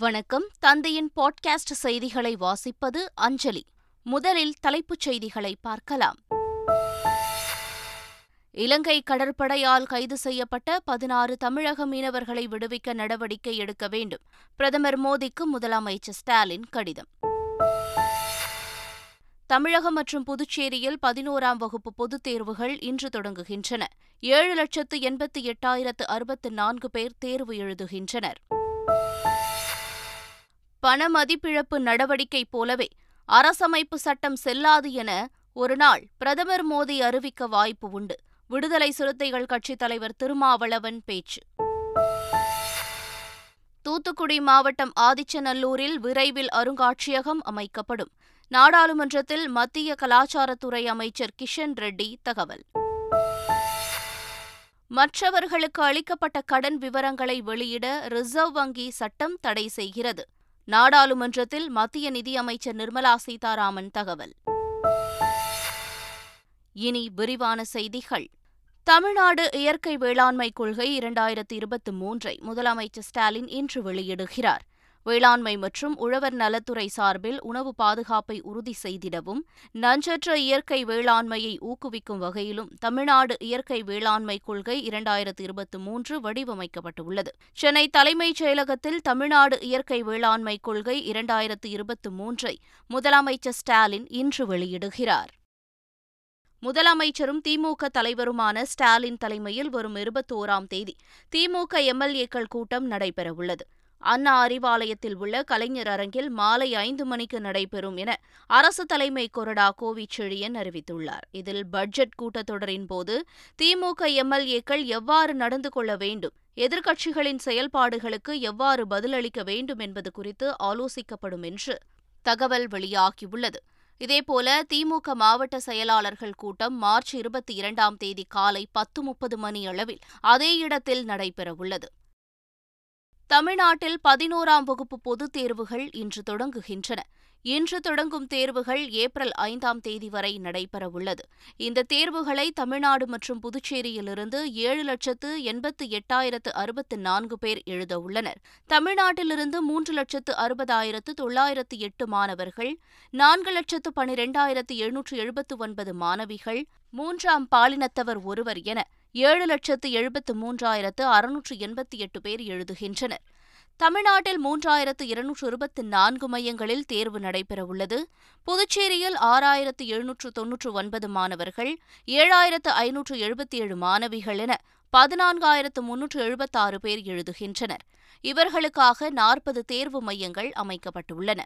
வணக்கம். தந்தையின் பாட்காஸ்ட் செய்திகளை வாசிப்பது அஞ்சலி. முதலில் தலைப்புச் செய்திகளை பார்க்கலாம். இலங்கை கடற்படையால் கைது செய்யப்பட்ட பதினாறு தமிழக மீனவர்களை விடுவிக்க நடவடிக்கை எடுக்க வேண்டும். பிரதமர் மோடிக்கு முதலமைச்சர் ஸ்டாலின் கடிதம். தமிழகம் மற்றும் புதுச்சேரியில் பதினோராம் வகுப்பு பொதுத் தேர்வுகள் இன்று தொடங்குகின்றன. ஏழு லட்சத்து எண்பத்தி எட்டாயிரத்து அறுபத்து நான்கு பேர் தேர்வு எழுதுகின்றனர். பண மதிப்பிழப்பு நடவடிக்கை போலவே அரசமைப்பு சட்டம் செல்லாது என ஒருநாள் பிரதமர் மோடி அறிவிக்க வாய்ப்பு உண்டு. விடுதலை சிறுத்தைகள் கட்சித் தலைவர் திருமாவளவன் பேச்சு. தூத்துக்குடி மாவட்டம் ஆதிச்சநல்லூரில் விரைவில் அருங்காட்சியகம் அமைக்கப்படும். நாடாளுமன்றத்தில் மத்திய கலாச்சாரத்துறை அமைச்சர் கிஷன் ரெட்டி தகவல். மற்றவர்களுக்கு அளிக்கப்பட்ட கடன் விவரங்களை வெளியிட ரிசர்வ் வங்கி சட்டம் தடை செய்கிறது. நாடாளுமன்றத்தில் மத்திய நிதியமைச்சர் நிர்மலா சீதாராமன் தகவல். இனி விரிவான செய்திகள். தமிழ்நாடு இயற்கை வேளாண்மை கொள்கை இரண்டாயிரத்தி இருபத்தி மூன்றை முதலமைச்சர் ஸ்டாலின் இன்று வெளியிடுகிறார். வேளாண்மை மற்றும் உழவர் நலத்துறை சார்பில் உணவு பாதுகாப்பை உறுதி செய்திடவும் நஞ்சற்ற இயற்கை வேளாண்மையை ஊக்குவிக்கும் வகையிலும் தமிழ்நாடு இயற்கை வேளாண்மை கொள்கை இரண்டாயிரத்து இருபத்தி மூன்று வடிவமைக்கப்பட்டுள்ளது. சென்னை தலைமைச் செயலகத்தில் தமிழ்நாடு இயற்கை வேளாண்மை கொள்கை இரண்டாயிரத்து இருபத்தி மூன்றை முதலமைச்சர் ஸ்டாலின் இன்று வெளியிடுகிறார். முதலமைச்சரும் திமுக தலைவருமான ஸ்டாலின் தலைமையில் வரும் இருபத்தோராம் தேதி திமுக எம்எல்ஏக்கள் கூட்டம் நடைபெறவுள்ளது. அண்ணா அறிவாலயத்தில் உள்ள கலைஞர் அரங்கில் மாலை ஐந்து மணிக்கு நடைபெறும் என அரசு தலைமை கொறடா கோவிச்செழியன் அறிவித்துள்ளார். இதில் பட்ஜெட் கூட்டத்தொடரின் போது திமுக எம்எல்ஏக்கள் எவ்வாறு நடந்து கொள்ள வேண்டும் எதிர்க்கட்சிகளின் செயல்பாடுகளுக்கு எவ்வாறு பதிலளிக்க வேண்டும் என்பது குறித்து ஆலோசிக்கப்படும் என்று தகவல் வெளியாகியுள்ளது. இதேபோல திமுக மாவட்ட செயலாளர்கள் கூட்டம் மார்ச் இருபத்தி இரண்டாம் தேதி காலை பத்து முப்பது மணி அளவில் அதே இடத்தில் நடைபெறவுள்ளது. தமிழ்நாட்டில் பதினோராம் வகுப்பு பொதுத் தேர்வுகள் இன்று தொடங்குகின்றன. இன்று தொடங்கும் தேர்வுகள் ஏப்ரல் ஐந்தாம் தேதி வரை நடைபெறவுள்ளது இந்த தேர்வுகளை தமிழ்நாடு மற்றும் புதுச்சேரியிலிருந்து ஏழு லட்சத்து எண்பத்து எட்டாயிரத்து அறுபத்து நான்கு பேர் எழுதவுள்ளனர் தமிழ்நாட்டிலிருந்து மூன்று லட்சத்து அறுபதாயிரத்து தொள்ளாயிரத்து எட்டு மாணவர்கள் நான்கு லட்சத்து பனிரெண்டாயிரத்து எழுநூற்று எழுபத்து ஒன்பது மாணவிகள் மூன்றாம் பாலினத்தவர் ஒருவர் என ஏழு லட்சத்து எழுபத்து மூன்றாயிரத்து அறுநூற்று எண்பத்தி எட்டு பேர் எழுதுகின்றனர். தமிழ்நாட்டில் மூன்றாயிரத்து இருநூற்று இருபத்தி நான்கு மையங்களில் தேர்வு நடைபெறவுள்ளது. புதுச்சேரியில் ஆறாயிரத்து எழுநூற்று தொன்னூற்று ஒன்பது மாணவர்கள் ஏழாயிரத்து ஐநூற்று எழுபத்தி ஏழு மாணவிகள் என பதினான்காயிரத்து முன்னூற்று எழுபத்தாறு பேர் எழுதுகின்றனர் இவர்களுக்காக நாற்பது தேர்வு மையங்கள் அமைக்கப்பட்டுள்ளன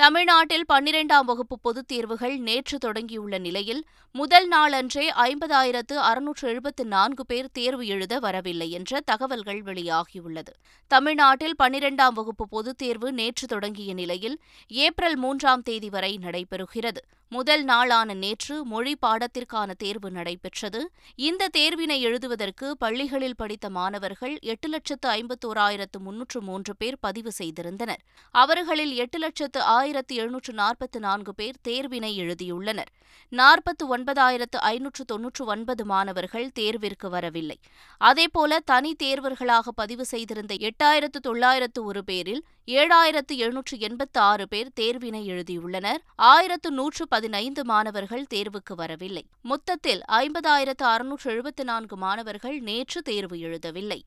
தமிழ்நாட்டில் பன்னிரெண்டாம் வகுப்பு பொதுத் தேர்வுகள் நேற்று தொடங்கியுள்ள நிலையில் முதல் நாளன்றே ஐம்பதாயிரத்து அறுநூற்று எழுபத்து நான்கு பேர் தேர்வு எழுத வரவில்லை என்ற தகவல்கள் வெளியாகியுள்ளது. தமிழ்நாட்டில் பன்னிரெண்டாம் வகுப்பு பொதுத் தேர்வு நேற்று தொடங்கிய நிலையில் ஏப்ரல் மூன்றாம் தேதி வரை நடைபெறுகிறது. முதல் நாளான நேற்று மொழி பாடத்திற்கான தேர்வு நடைபெற்றது. இந்த தேர்வினை எழுதுவதற்கு பள்ளிகளில் படித்த மாணவர்கள் எட்டு லட்சத்து ஐம்பத்தோராயிரத்து முன்னூற்று மூன்று பேர் பதிவு செய்திருந்தனர். அவர்களில் எட்டு லட்சத்து ஆயிரத்து எழுநூற்று நாற்பத்து நான்கு பேர் தேர்வினை எழுதியுள்ளனர். நாற்பத்து ஒன்பதாயிரத்து ஐநூற்று தொன்னூற்று ஒன்பது மாணவர்கள் தேர்விற்கு வரவில்லை. அதேபோல தனி தேர்வர்களாக பதிவு செய்திருந்த எட்டாயிரத்து தொள்ளாயிரத்து ஒரு பேரில் ஏழாயிரத்து எழுநூற்று எண்பத்து ஆறு பேர் தேர்வினை எழுதியுள்ளனர். ஆயிரத்து நூற்று பதினைந்து மாணவர்கள் தேர்வுக்கு வரவில்லை. மொத்தத்தில் ஐம்பதாயிரத்து அறுநூற்று எழுபத்தி நான்கு மாணவர்கள் நேற்று தேர்வு எழுதவில்லை.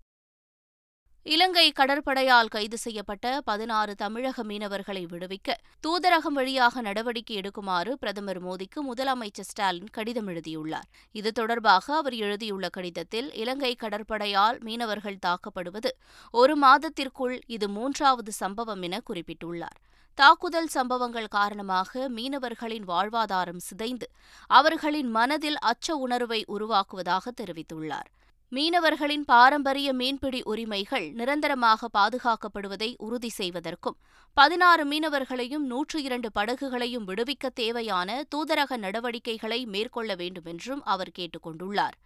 இலங்கை கடற்படையால் கைது செய்யப்பட்ட பதினாறு தமிழக மீனவர்களை விடுவிக்க தூதரகம் வழியாக நடவடிக்கை எடுக்குமாறு பிரதமர் மோடிக்கு முதலமைச்சர் ஸ்டாலின் கடிதம் எழுதியுள்ளார். இது தொடர்பாக அவர் எழுதியுள்ள கடிதத்தில் இலங்கை கடற்படையால் மீனவர்கள் தாக்கப்படுவது ஒரு மாதத்திற்குள் இது மூன்றாவது சம்பவம் என குறிப்பிட்டுள்ளார். தாக்குதல் சம்பவங்கள் காரணமாக மீனவர்களின் வாழ்வாதாரம் சிதைந்து அவர்களின் மனதில் அச்ச உணர்வை உருவாக்குவதாக தெரிவித்துள்ளார். மீனவர்களின் பாரம்பரிய மீன்பிடி உரிமைகள் நிரந்தரமாக பாதுகாக்கப்படுவதை உறுதி செய்வதற்கும் பதினாறு மீனவர்களையும் நூற்று இரண்டு படகுகளையும் விடுவிக்க தேவையான தூதரக நடவடிக்கைகளை மேற்கொள்ள வேண்டுமென்றும் அவர் கேட்டுக் கொண்டுள்ளார்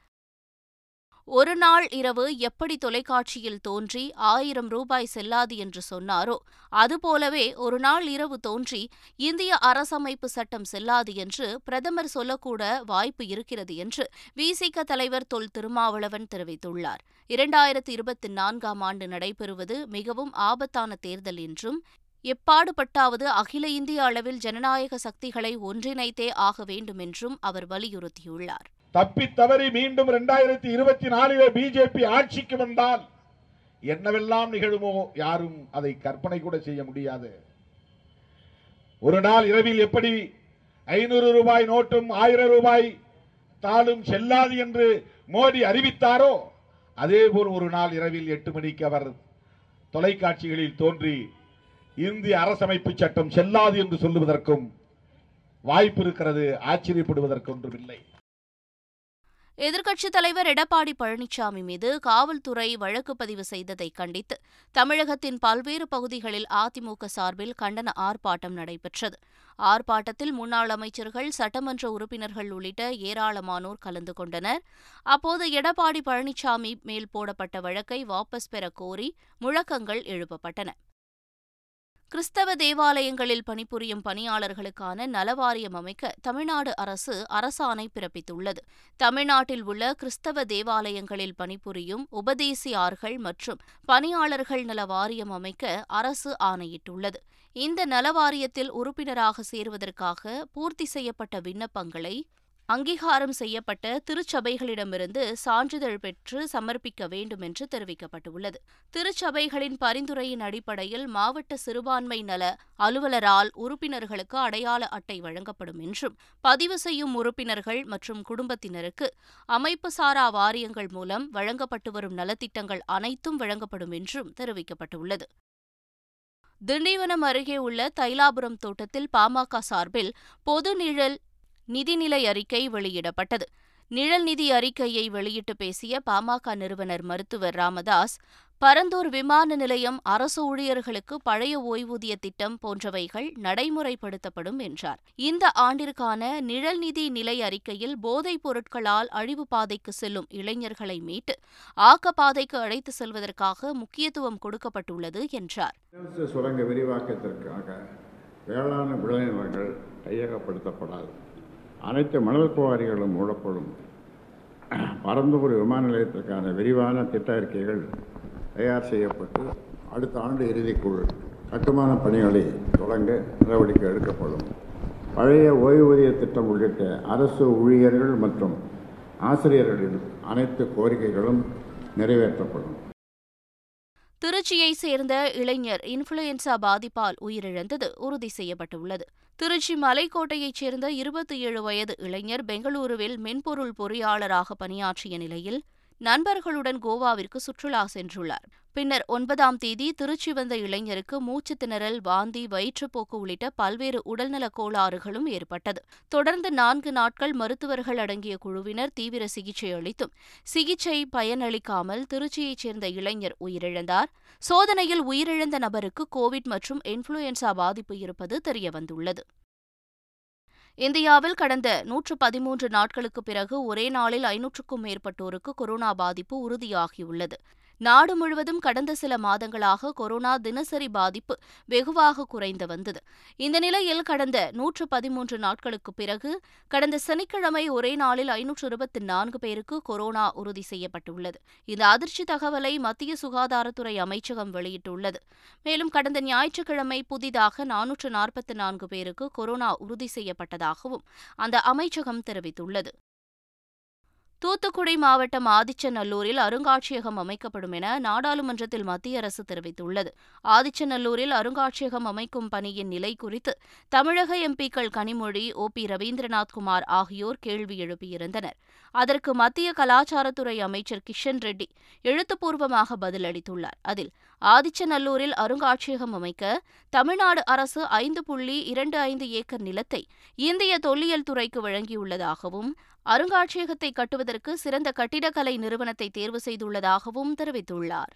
ஒரு நாள் இரவு எப்படி தொலைக்காட்சியில் தோன்றி ஆயிரம் ரூபாய் செல்லாது என்று சொன்னாரோ அதுபோலவே ஒரு நாள் இரவு தோன்றி இந்திய அரசமைப்பு சட்டம் செல்லாது என்று பிரதமர் சொல்லக்கூட வாய்ப்பு இருக்கிறது என்று விசிக தலைவர் தொல் திருமாவளவன் தெரிவித்துள்ளார். இரண்டாயிரத்தி இருபத்தி நான்காம் ஆண்டு நடைபெறுவது மிகவும் ஆபத்தான தேர்தல் என்றும் எப்பாடுபட்டாவது அகில இந்திய அளவில் ஜனநாயக சக்திகளை ஒன்றிணைத்தே ஆக வேண்டும் என்றும் அவர் வலியுறுத்தியுள்ளார். தப்பி தவறி மீண்டும் இரண்டாயிரத்தி இருபத்தி நாலிலே பிஜேபி ஆட்சிக்கு வந்தால் என்னவெல்லாம் நிகழுமோ யாரும் அதை கற்பனை கூட செய்ய முடியாது. ஒரு நாள் இரவில் எப்படி ஐநூறு ரூபாய் நோட்டும் ஆயிரம் ரூபாய் தாளும் செல்லாது என்று மோடி அறிவித்தாரோ அதேபோல் ஒரு நாள் இரவில் எட்டு மணிக்கு அவர் தொலைக்காட்சிகளில் தோன்றி இந்திய அரசமைப்பு சட்டம் செல்லாது என்று சொல்லுவதற்கும் வாய்ப்பு இருக்கிறது ஆச்சரியப்படுவதற்கு ஒன்றுமில்லை. எதிர்க்கட்சித் தலைவர் எடப்பாடி பழனிசாமி மீது காவல்துறை வழக்கு பதிவு செய்ததை கண்டித்து தமிழகத்தின் பல்வேறு பகுதிகளில் அதிமுக சார்பில் கண்டன ஆர்ப்பாட்டம் நடைபெற்றது. ஆர்ப்பாட்டத்தில் முன்னாள் அமைச்சர்கள் சட்டமன்ற உறுப்பினர்கள் உள்ளிட்ட ஏராளமானோர் கலந்து கொண்டனர். அப்போது எடப்பாடி பழனிசாமி மேல் போடப்பட்ட வழக்கை வாபஸ் பெற கோரி முழக்கங்கள் எழுப்பப்பட்டன. கிறிஸ்தவ தேவாலயங்களில் பணிபுரியும் பணியாளர்களுக்கான நலவாரியம் அமைக்க தமிழ்நாடு அரசு அரசாணை பிறப்பித்துள்ளது. தமிழ்நாட்டில் உள்ள கிறிஸ்தவ தேவாலயங்களில் பணிபுரியும் உபதேசியார்கள் மற்றும் பணியாளர்கள் நல வாரியம் அமைக்க அரசு ஆணையிட்டுள்ளது. இந்த நலவாரியத்தில் உறுப்பினராக சேருவதற்காக பூர்த்தி செய்யப்பட்ட விண்ணப்பங்களை அங்கீகாரம் செய்யப்பட்ட திருச்சபைகளிடமிருந்து சான்றிதழ் பெற்று சமர்ப்பிக்க வேண்டும் என்று தெரிவிக்கப்பட்டுள்ளது. திருச்சபைகளின் பரிந்துரையின் அடிப்படையில் மாவட்ட சிறுபான்மை நல அலுவலரால் உறுப்பினர்களுக்கு அடையாள அட்டை வழங்கப்படும் என்றும் பதிவு செய்யும் உறுப்பினர்கள் மற்றும் குடும்பத்தினருக்கு அமைப்பு சாரா வாரியங்கள் மூலம் வழங்கப்பட்டு வரும் நலத்திட்டங்கள் அனைத்தும் வழங்கப்படும் என்றும் தெரிவிக்கப்பட்டுள்ளது. திண்டிவனம் அருகே உள்ள தைலாபுரம் தோட்டத்தில் பாமக சார்பில் பொது நிழல் நிதிநிலை அறிக்கை வெளியிடப்பட்டது. நிழல் நிதி அறிக்கையை வெளியிட்டு பேசிய பாமக நிறுவனர் மருத்துவர் ராமதாஸ் பரந்தூர் விமான நிலையம் அரசு ஊழியர்களுக்கு பழைய ஓய்வூதிய திட்டம் போன்றவைகள் நடைமுறைப்படுத்தப்படும் என்றார். இந்த ஆண்டிற்கான நிழல் நிதி நிலை அறிக்கையில் போதைப் பொருட்களால் அழிவு பாதைக்கு செல்லும் இளைஞர்களை மீட்டு ஆக்க பாதைக்கு அழைத்து செல்வதற்காக முக்கியத்துவம் கொடுக்கப்பட்டுள்ளது என்றார். சுரங்க விரிவாக்கத்திற்காக வேளாண் விளைநிலங்கள் கையகப்படுத்தப்படாது. அனைத்து மணல் குவாரிகளும் மூடப்படும். பரந்தூர் விமான நிலையத்திற்கான விரிவான திட்ட அறிக்கைகள் தயார் செய்யப்பட்டு அடுத்த ஆண்டு இறுதிக்குள் கட்டுமான பணிகளை தொடங்க நடவடிக்கை எடுக்கப்படும். பழைய ஓய்வூதிய திட்டம் உள்ளிட்ட அரசு ஊழியர்கள் மற்றும் ஆசிரியர்களின் அனைத்து கோரிக்கைகளும் நிறைவேற்றப்படும். திருச்சியைச் சேர்ந்த இளைஞர் இன்ஃபுளுயன்சா பாதிப்பால் உயிரிழந்தது உறுதி செய்யப்பட்டுள்ளது. திருச்சி மலைக்கோட்டையைச் சேர்ந்த இருபத்தி ஏழு வயது இளைஞர் பெங்களூருவில் மென்பொருள் பொறியாளராக பணியாற்றிய நிலையில் நண்பர்களுடன் கோவாவிற்கு சுற்றுலா சென்றுள்ளார். பின்னர் ஒன்பதாம் தேதி திருச்சி வந்த இளைஞருக்கு மூச்சு திணறல் வாந்தி வயிற்றுப்போக்கு உள்ளிட்ட பல்வேறு உடல்நலக் கோளாறுகளும் ஏற்பட்டது. தொடர்ந்து நான்கு நாட்கள் மருத்துவர்கள் அடங்கிய குழுவினர் தீவிர சிகிச்சை அளித்தும் சிகிச்சை பயனளிக்காமல் திருச்சியைச் சேர்ந்த இளைஞர் உயிரிழந்தார். சோதனையில் உயிரிழந்த நபருக்கு கோவிட் மற்றும் இன்ஃபுளுயன்சா பாதிப்பு இருப்பது தெரியவந்துள்ளது. இந்தியாவில் கடந்த நூற்று பதிமூன்று நாட்களுக்கு பிறகு ஒரே நாளில் ஐநூற்றுக்கும் மேற்பட்டோருக்கு கொரோனா பாதிப்பு உறுதியாகியுள்ளது. நாடு முழுவதும் கடந்த சில மாதங்களாக கொரோனா தினசரி பாதிப்பு வெகுவாக குறைந்து வந்தது. இந்த நிலையில் கடந்த நூற்று பதிமூன்று நாட்களுக்கு பிறகு கடந்த சனிக்கிழமை ஒரே நாளில் ஐநூற்று இருபத்தி நான்கு பேருக்கு கொரோனா உறுதி செய்யப்பட்டுள்ளது. இந்த அதிர்ச்சி தகவலை மத்திய சுகாதாரத்துறை அமைச்சகம் வெளியிட்டுள்ளது. மேலும் கடந்த ஞாயிற்றுக்கிழமை புதிதாக நானூற்று நாற்பத்தி நான்கு பேருக்கு கொரோனா உறுதி செய்யப்பட்டதாகவும் அந்த அமைச்சகம் தெரிவித்துள்ளது. தூத்துக்குடி மாவட்டம் ஆதிச்சநல்லூரில் அருங்காட்சியகம் அமைக்கப்படும் என நாடாளுமன்றத்தில் மத்திய அரசு தெரிவித்துள்ளது. ஆதிச்சநல்லூரில் அருங்காட்சியகம் அமைக்கும் பணியின் நிலை குறித்து தமிழக எம்பிக்கள் கனிமொழி ஓ. பி. ரவீந்திரநாத் குமார் ஆகியோர் கேள்வி எழுப்பியிருந்தனர். அதற்கு மத்திய கலாச்சாரத்துறை அமைச்சர் கிஷன் ரெட்டி எழுத்துப்பூர்வமாக பதிலளித்துள்ளார். அதில் ஆதிச்சநல்லூரில் அருங்காட்சியகம் அமைக்க தமிழ்நாடு அரசு ஐந்து புள்ளி இரண்டு ஐந்து ஏக்கர் நிலத்தை இந்திய தொல்லியல் துறைக்கு வழங்கியுள்ளதாகவும் அருங்காட்சியகத்தை கட்டுவதற்கு சிறந்த கட்டிடக்கலை நிறுவனத்தை தேர்வு செய்துள்ளதாகவும் தெரிவித்துள்ளார்.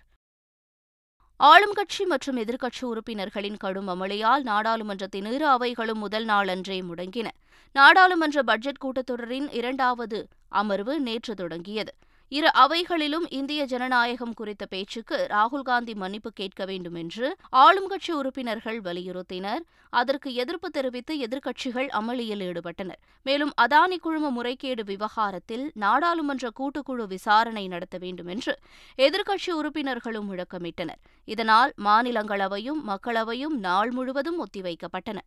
ஆளும் கட்சி மற்றும் எதிர்க்கட்சி உறுப்பினர்களின் கடும் அமளியால் நாடாளுமன்றத்தின் இரு அவைகளும் முதல் நாளன்றே முடங்கின. நாடாளுமன்ற பட்ஜெட் கூட்டத்தொடரின் இரண்டாவது அமர்வு நேற்று தொடங்கியது. இரு அவைகளிலும் இந்திய ஜனநாயகம் குறித்த பேச்சுக்கு ராகுல்காந்தி மன்னிப்பு கேட்க வேண்டும் என்று ஆளும் கட்சி உறுப்பினர்கள் வலியுறுத்தினர். அதற்கு எதிர்ப்பு தெரிவித்து எதிர்க்கட்சிகள் அமளியில் ஈடுபட்டனர். மேலும் அதானி குழும முறைகேடு விவகாரத்தில் நாடாளுமன்ற கூட்டுக்குழு விசாரணை நடத்த வேண்டும் என்று எதிர்க்கட்சி உறுப்பினர்களும் முழக்கமிட்டனர். இதனால் மாநிலங்களவையும் மக்களவையும் நாள் முழுவதும் ஒத்திவைக்கப்பட்டன.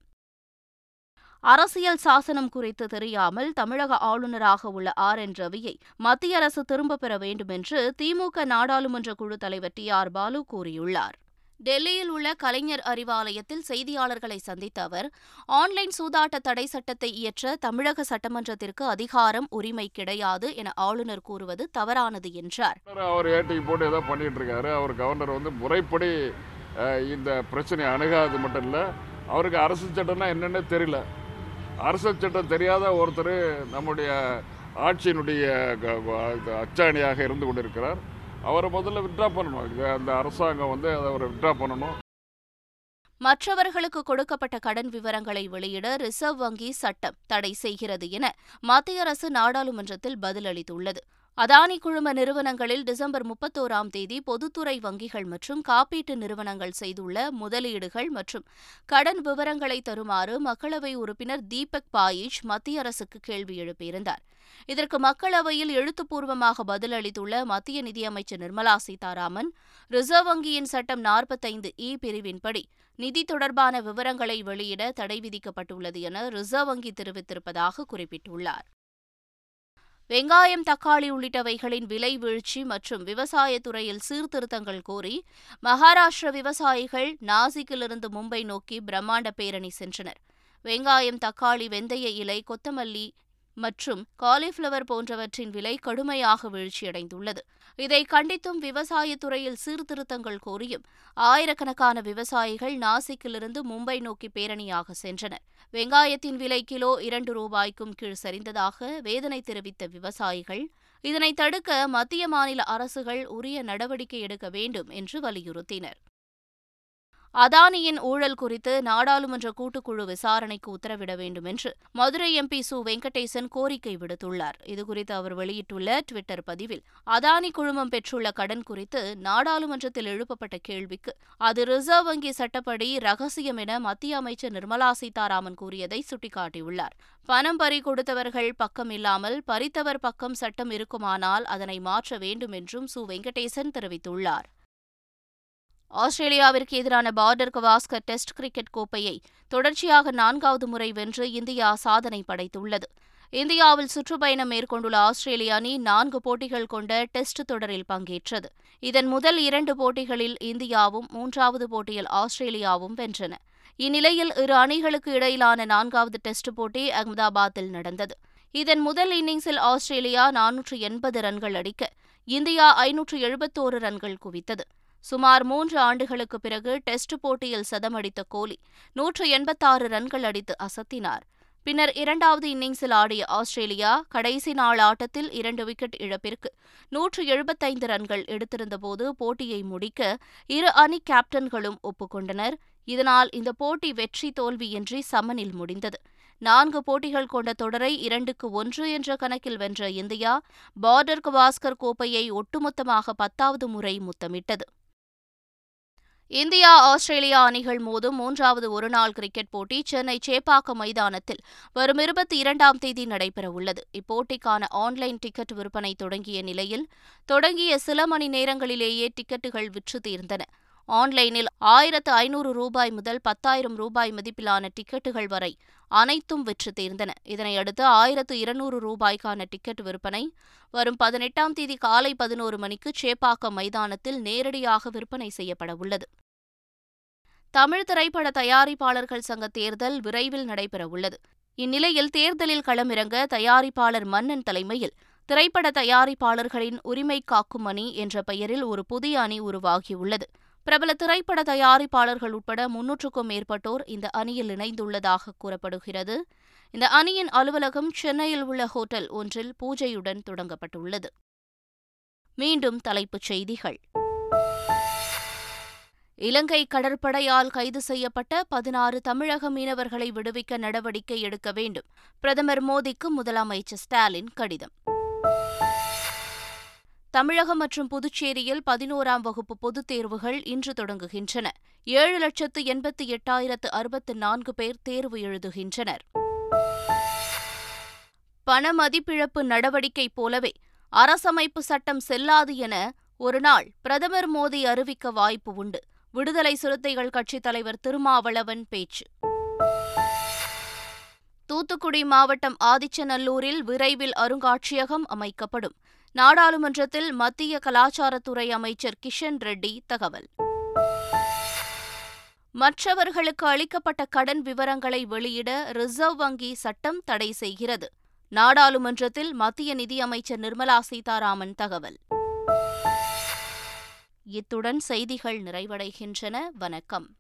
அரசியல் சாசனம் குறித்து தெரியாமல் தமிழக ஆளுநராக உள்ள ஆர் என் ரவியை மத்திய அரசு திரும்பப் பெற வேண்டும் என்று திமுக நாடாளுமன்ற குழு தலைவர் டி ஆர் பாலு கூறியுள்ளார். டெல்லியில் உள்ள கலைஞர் அறிவாலயத்தில் செய்தியாளர்களை சந்தித்த அவர் ஆன்லைன் சூதாட்ட தடை சட்டத்தை இயற்ற தமிழக சட்டமன்றத்திற்கு அதிகாரம் உரிமை கிடையாது என ஆளுநர் கூறுவது தவறானது என்றார். அவர் ஏட்டிக்கு போட்டு ஏதோ பண்ணிட்டு இருக்காரு. அவர் கவர்னர் வந்து முறைப்படி இந்த பிரச்சனை அணுகாது மட்டும் இல்லை அவருக்கு அரசு சட்டம்னா என்னன்னே தெரியல. அரசியல் சட்டம் தெரியாத ஒருத்தர் நம்முடைய ஆட்சியினுடைய க- அச்சாணியாக இருந்து கொண்டிருக்கிறார். அவரை முதல்ல விட்ரா பண்ணணும். இது அந்த அரசாங்கம் வந்து அதை அவரை விட்ரா பண்ணணும். மற்றவர்களுக்கு கொடுக்கப்பட்ட கடன் விவரங்களை வெளியிட ரிசர்வ் வங்கி சட்டம் தடை செய்கிறது என மத்திய அரசு நாடாளுமன்றத்தில் பதிலளித்துள்ளது. அதானி குழும நிறுவனங்களில் டிசம்பர் முப்பத்தோராம் தேதி பொதுத்துறை வங்கிகள் மற்றும் காப்பீட்டு நிறுவனங்கள் செய்துள்ள முதலீடுகள் மற்றும் கடன் விவரங்களை தருமாறு மக்களவை உறுப்பினர் தீபக் பாயிச் மத்திய அரசுக்கு கேள்வி எழுப்பியிருந்தார். இதற்கு மக்களவையில் எழுத்துப்பூர்வமாக பதிலளித்துள்ள மத்திய நிதியமைச்சர் நிர்மலா சீதாராமன் ரிசர்வ் வங்கியின் சட்டம் நாற்பத்தைந்து இ பிரிவின்படி நிதி தொடர்பான விவரங்களை வெளியிட தடை விதிக்கப்பட்டுள்ளது என ரிசர்வ் வங்கி தெரிவித்திருப்பதாக குறிப்பிட்டுள்ளார். வெங்காயம் தக்காளி உள்ளிட்டவைகளின் விலை வீழ்ச்சி மற்றும் விவசாயத்துறையில் சீர்திருத்தங்கள் கோரி மகாராஷ்டிர விவசாயிகள் நாசிக்கிலிருந்து மும்பை நோக்கி பிரம்மாண்ட பேரணி சென்றனர். வெங்காயம் தக்காளி வெந்தய இலை கொத்தமல்லி மற்றும் காலிஃப்ளவர் போன்றவற்றின் விலை கடுமையாக வீழ்ச்சியடைந்துள்ளது. இதை கண்டித்தும் விவசாயத்துறையில் சீர்திருத்தங்கள் கோரியும் ஆயிரக்கணக்கான விவசாயிகள் நாசிக்கிலிருந்து மும்பை நோக்கி பேரணியாக சென்றனர். வெங்காயத்தின் விலை கிலோ இரண்டு ரூபாய்க்கும் கீழ் சரிந்ததாக வேதனை தெரிவித்த விவசாயிகள் இதனை தடுக்க மத்திய மாநில அரசுகள் உரிய நடவடிக்கை எடுக்க வேண்டும் என்று வலியுறுத்தினர். அதானியின் ஊழல் குறித்து நாடாளுமன்ற கூட்டுக்குழு விசாரணைக்கு உத்தரவிட வேண்டும் என்று மதுரை எம்பி சு. வெங்கடேசன் கோரிக்கை விடுத்துள்ளார். இதுகுறித்து அவர் வெளியிட்டுள்ள டுவிட்டர் பதிவில் அதானி குழுமம் பெற்றுள்ள கடன் குறித்து நாடாளுமன்றத்தில் எழுப்பப்பட்ட கேள்விக்கு அது ரிசர்வ் வங்கி சட்டப்படி ரகசியம் என மத்திய அமைச்சர் நிர்மலா சீதாராமன் கூறியதை சுட்டிக்காட்டியுள்ளார். பணம் பறி கொடுத்தவர்கள் பக்கம் இல்லாமல் பறித்தவர் பக்கம் சட்டம் இருக்குமானால் அதனை மாற்ற வேண்டும் என்றும் சு. வெங்கடேசன் தெரிவித்துள்ளார். ஆஸ்திரேலியாவிற்கு எதிரான பார்டர் கவாஸ்கர் டெஸ்ட் கிரிக்கெட் கோப்பையை தொடர்ச்சியாக நான்காவது முறை வென்று இந்தியா சாதனை படைத்துள்ளது. இந்தியாவில் சுற்றுப்பயணம் மேற்கொண்டுள்ள ஆஸ்திரேலிய அணி நான்கு போட்டிகள் கொண்ட டெஸ்ட் தொடரில் பங்கேற்றது. இதன் முதல் இரண்டு போட்டிகளில் இந்தியாவும் மூன்றாவது போட்டியில் ஆஸ்திரேலியாவும் வென்றன. இந்நிலையில் இரு அணிகளுக்கு இடையிலான நான்காவது டெஸ்ட் போட்டி அகமதாபாத்தில் நடந்தது. இதன் முதல் இன்னிங்ஸில் ஆஸ்திரேலியா நானூற்று எண்பது ரன்கள் அடிக்க இந்தியா ஐநூற்று எழுபத்தோரு ரன்கள் குவித்தது. சுமார் மூன்று ஆண்டுகளுக்கு பிறகு டெஸ்ட் போட்டியில் சதமடித்த கோலி நூற்று எண்பத்தாறு ரன்கள் அடித்து அசத்தினார். பின்னர் இரண்டாவது இன்னிங்ஸில் ஆடிய ஆஸ்திரேலியா கடைசி நாள் ஆட்டத்தில் இரண்டு விக்கெட் இழப்பிற்கு நூற்று எழுபத்தைந்து ரன்கள் எடுத்திருந்தபோது போட்டியை முடிக்க இரு அணி கேப்டன்களும் ஒப்புக்கொண்டனர் இதனால் இந்த போட்டி வெற்றி தோல்வியின்றி சமனில் முடிந்தது. நான்கு போட்டிகள் கொண்ட தொடரை இரண்டுக்கு ஒன்று என்ற கணக்கில் வென்ற இந்தியா பார்டர் கவாஸ்கர் கோப்பையை ஒட்டுமொத்தமாக பத்தாவது முறை முத்தமிட்டது. இந்தியா ஆஸ்திரேலியா அணிகள் மோதும் மூன்றாவது ஒருநாள் கிரிக்கெட் போட்டி சென்னை சேப்பாக்கம் மைதானத்தில் வரும் இருபத்தி இரண்டாம் தேதி நடைபெறவுள்ளது. இப்போட்டிக்கான ஆன்லைன் டிக்கெட் விற்பனை தொடங்கிய நிலையில் தொடங்கிய சில மணி நேரங்களிலேயே டிக்கெட்டுகள் விற்று தீர்ந்தன. ஆன்லைனில் ஆயிரத்து ஐநூறு ரூபாய் முதல் பத்தாயிரம் ரூபாய் மதிப்பிலான டிக்கெட்டுகள் வரை அனைத்தும் விற்று தீர்ந்தன. இதனையடுத்து ஆயிரத்து இருநூறு ரூபாய்க்கான டிக்கெட் விற்பனை வரும் பதினெட்டாம் தேதி காலை பதினோரு மணிக்கு சேப்பாக்கம் மைதானத்தில் நேரடியாக விற்பனை செய்யப்பட உள்ளது. தமிழ் திரைப்பட தயாரிப்பாளர்கள் சங்க தேர்தல் விரைவில் நடைபெறவுள்ளது இந்நிலையில் தேர்தலில் களமிறங்க தயாரிப்பாளர் மன்னன் தலைமையில் திரைப்பட தயாரிப்பாளர்களின் உரிமை காக்கும் அணி என்ற பெயரில் ஒரு புதிய அணி உருவாகியுள்ளது. பிரபல திரைப்பட தயாரிப்பாளர்கள் உட்பட முன்னூற்றுக்கும் மேற்பட்டோர் இந்த அணியில் இணைந்துள்ளதாக கூறப்படுகிறது. இந்த அணியின் அலுவலகம் சென்னையில் உள்ள ஹோட்டல் ஒன்றில் பூஜையுடன் தொடங்கப்பட்டுள்ளது. மீண்டும் தலைப்புச் செய்திகள். இலங்கை கடற்படையால் கைது செய்யப்பட்ட பதினாறு தமிழக மீனவர்களை விடுவிக்க நடவடிக்கை எடுக்க வேண்டும். பிரதமர் மோடிக்கு முதலமைச்சர் ஸ்டாலின் கடிதம். தமிழகம் மற்றும் புதுச்சேரியில் பதினோராம் வகுப்பு பொதுத் தேர்வுகள் இன்று தொடங்குகின்றன. ஏழு லட்சத்து எண்பத்தி எட்டாயிரத்து அறுபத்து நான்கு பேர் தேர்வு எழுதுகின்றனர். பண மதிப்பிழப்பு நடவடிக்கை போலவே அரசமைப்பு சட்டம் செல்லாது என ஒருநாள் பிரதமர் மோடி அறிவிக்க வாய்ப்பு உண்டு. விடுதலை சிறுத்தைகள் கட்சித் தலைவர் திருமாவளவன் பேச்சு. தூத்துக்குடி மாவட்டம் ஆதிச்சநல்லூரில் விரைவில் அருங்காட்சியகம் அமைக்கப்படும். நாடாளுமன்றத்தில் மத்திய கலாச்சாரத்துறை அமைச்சர் கிஷன் ரெட்டி தகவல். மற்றவர்களுக்கு அளிக்கப்பட்ட கடன் விவரங்களை வெளியிட ரிசர்வ் வங்கி சட்டம் தடை செய்கிறது. நாடாளுமன்றத்தில் மத்திய நிதியமைச்சர் நிர்மலா சீதாராமன் தகவல். இத்துடன் செய்திகள் நிறைவடைகின்றன. வணக்கம்.